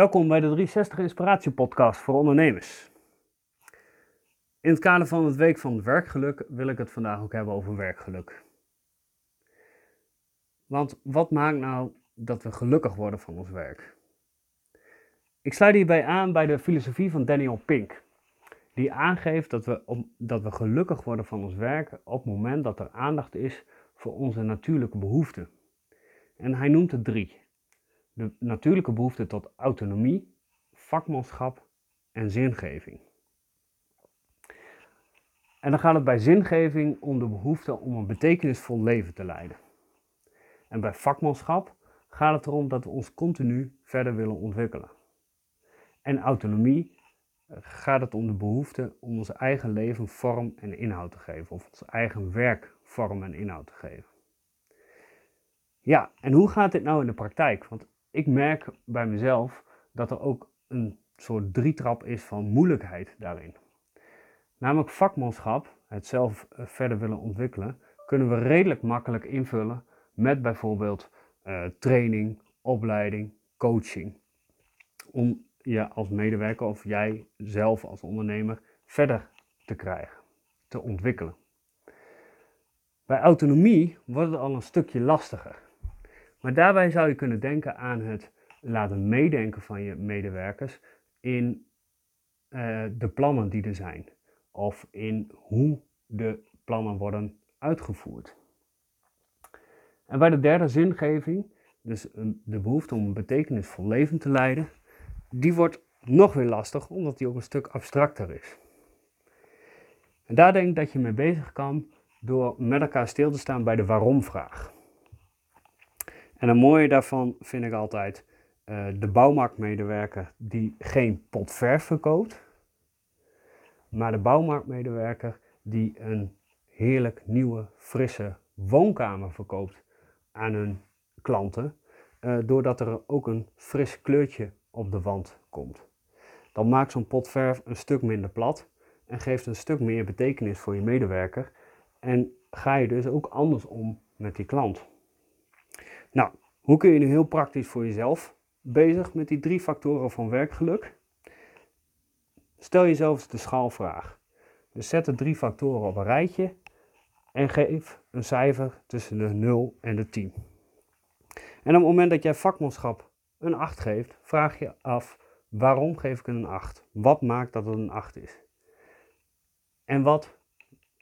Welkom bij de 360 Inspiratie Podcast voor ondernemers. In het kader van het Week van Werkgeluk wil ik het vandaag ook hebben over werkgeluk. Want wat maakt nou dat we gelukkig worden van ons werk? Ik sluit hierbij aan bij de filosofie van Daniel Pink, die aangeeft dat we, dat we gelukkig worden van ons werk op het moment dat er aandacht is voor onze natuurlijke behoeften. En hij noemt er drie de natuurlijke behoefte tot autonomie, vakmanschap en zingeving. En dan gaat het bij zingeving om de behoefte om een betekenisvol leven te leiden. En bij vakmanschap gaat het erom dat we ons continu verder willen ontwikkelen. En autonomie eh, gaat het om de behoefte om ons eigen leven vorm en inhoud te geven, of ons eigen werk vorm en inhoud te geven. Ja, en hoe gaat dit nou in de praktijk? Want ik merk bij mezelf dat er ook een soort drietrap is van moeilijkheid daarin. Namelijk vakmanschap, het zelf eh, verder willen ontwikkelen, kunnen we redelijk makkelijk invullen met bijvoorbeeld uh, training, opleiding, coaching. Om je als medewerker of jij zelf als ondernemer verder te krijgen, te ontwikkelen. Bij autonomie wordt het al een stukje lastiger. Maar daarbij zou je kunnen denken aan het laten meedenken van je medewerkers in uh, de plannen die er zijn. Of in hoe de plannen worden uitgevoerd. En bij de derde zingeving, dus de behoefte om een betekenisvol leven te leiden, die wordt nog weer lastig omdat die ook een stuk abstracter is. En daar denk ik dat je mee bezig kan door met elkaar stil te staan bij de waarom-vraag. En een mooie daarvan vind ik altijd uh, de bouwmarktmedewerker die geen pot verf verkoopt, maar de bouwmarktmedewerker die een heerlijk nieuwe, frisse woonkamer verkoopt aan hun klanten, uh, doordat er ook een fris kleurtje op de wand komt. Dan maakt zo'n pot verf een stuk minder plat en geeft een stuk meer betekenis voor je medewerker en ga je dus ook anders om met die klant. Nou, hoe kun je nu heel praktisch voor jezelf bezig met die drie factoren van werkgeluk? Stel jezelf de schaalvraag. Dus zet de drie factoren op een rijtje en geef een cijfer tussen de 0 en de 10. En op het moment dat jij vakmanschap een 8 geeft, vraag je af waarom geef ik een 8? Wat maakt dat het een 8 is? En wat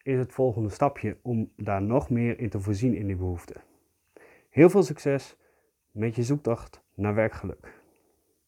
is het volgende stapje om daar nog meer in te voorzien in die behoefte? Heel veel succes met je zoektocht naar werkgeluk.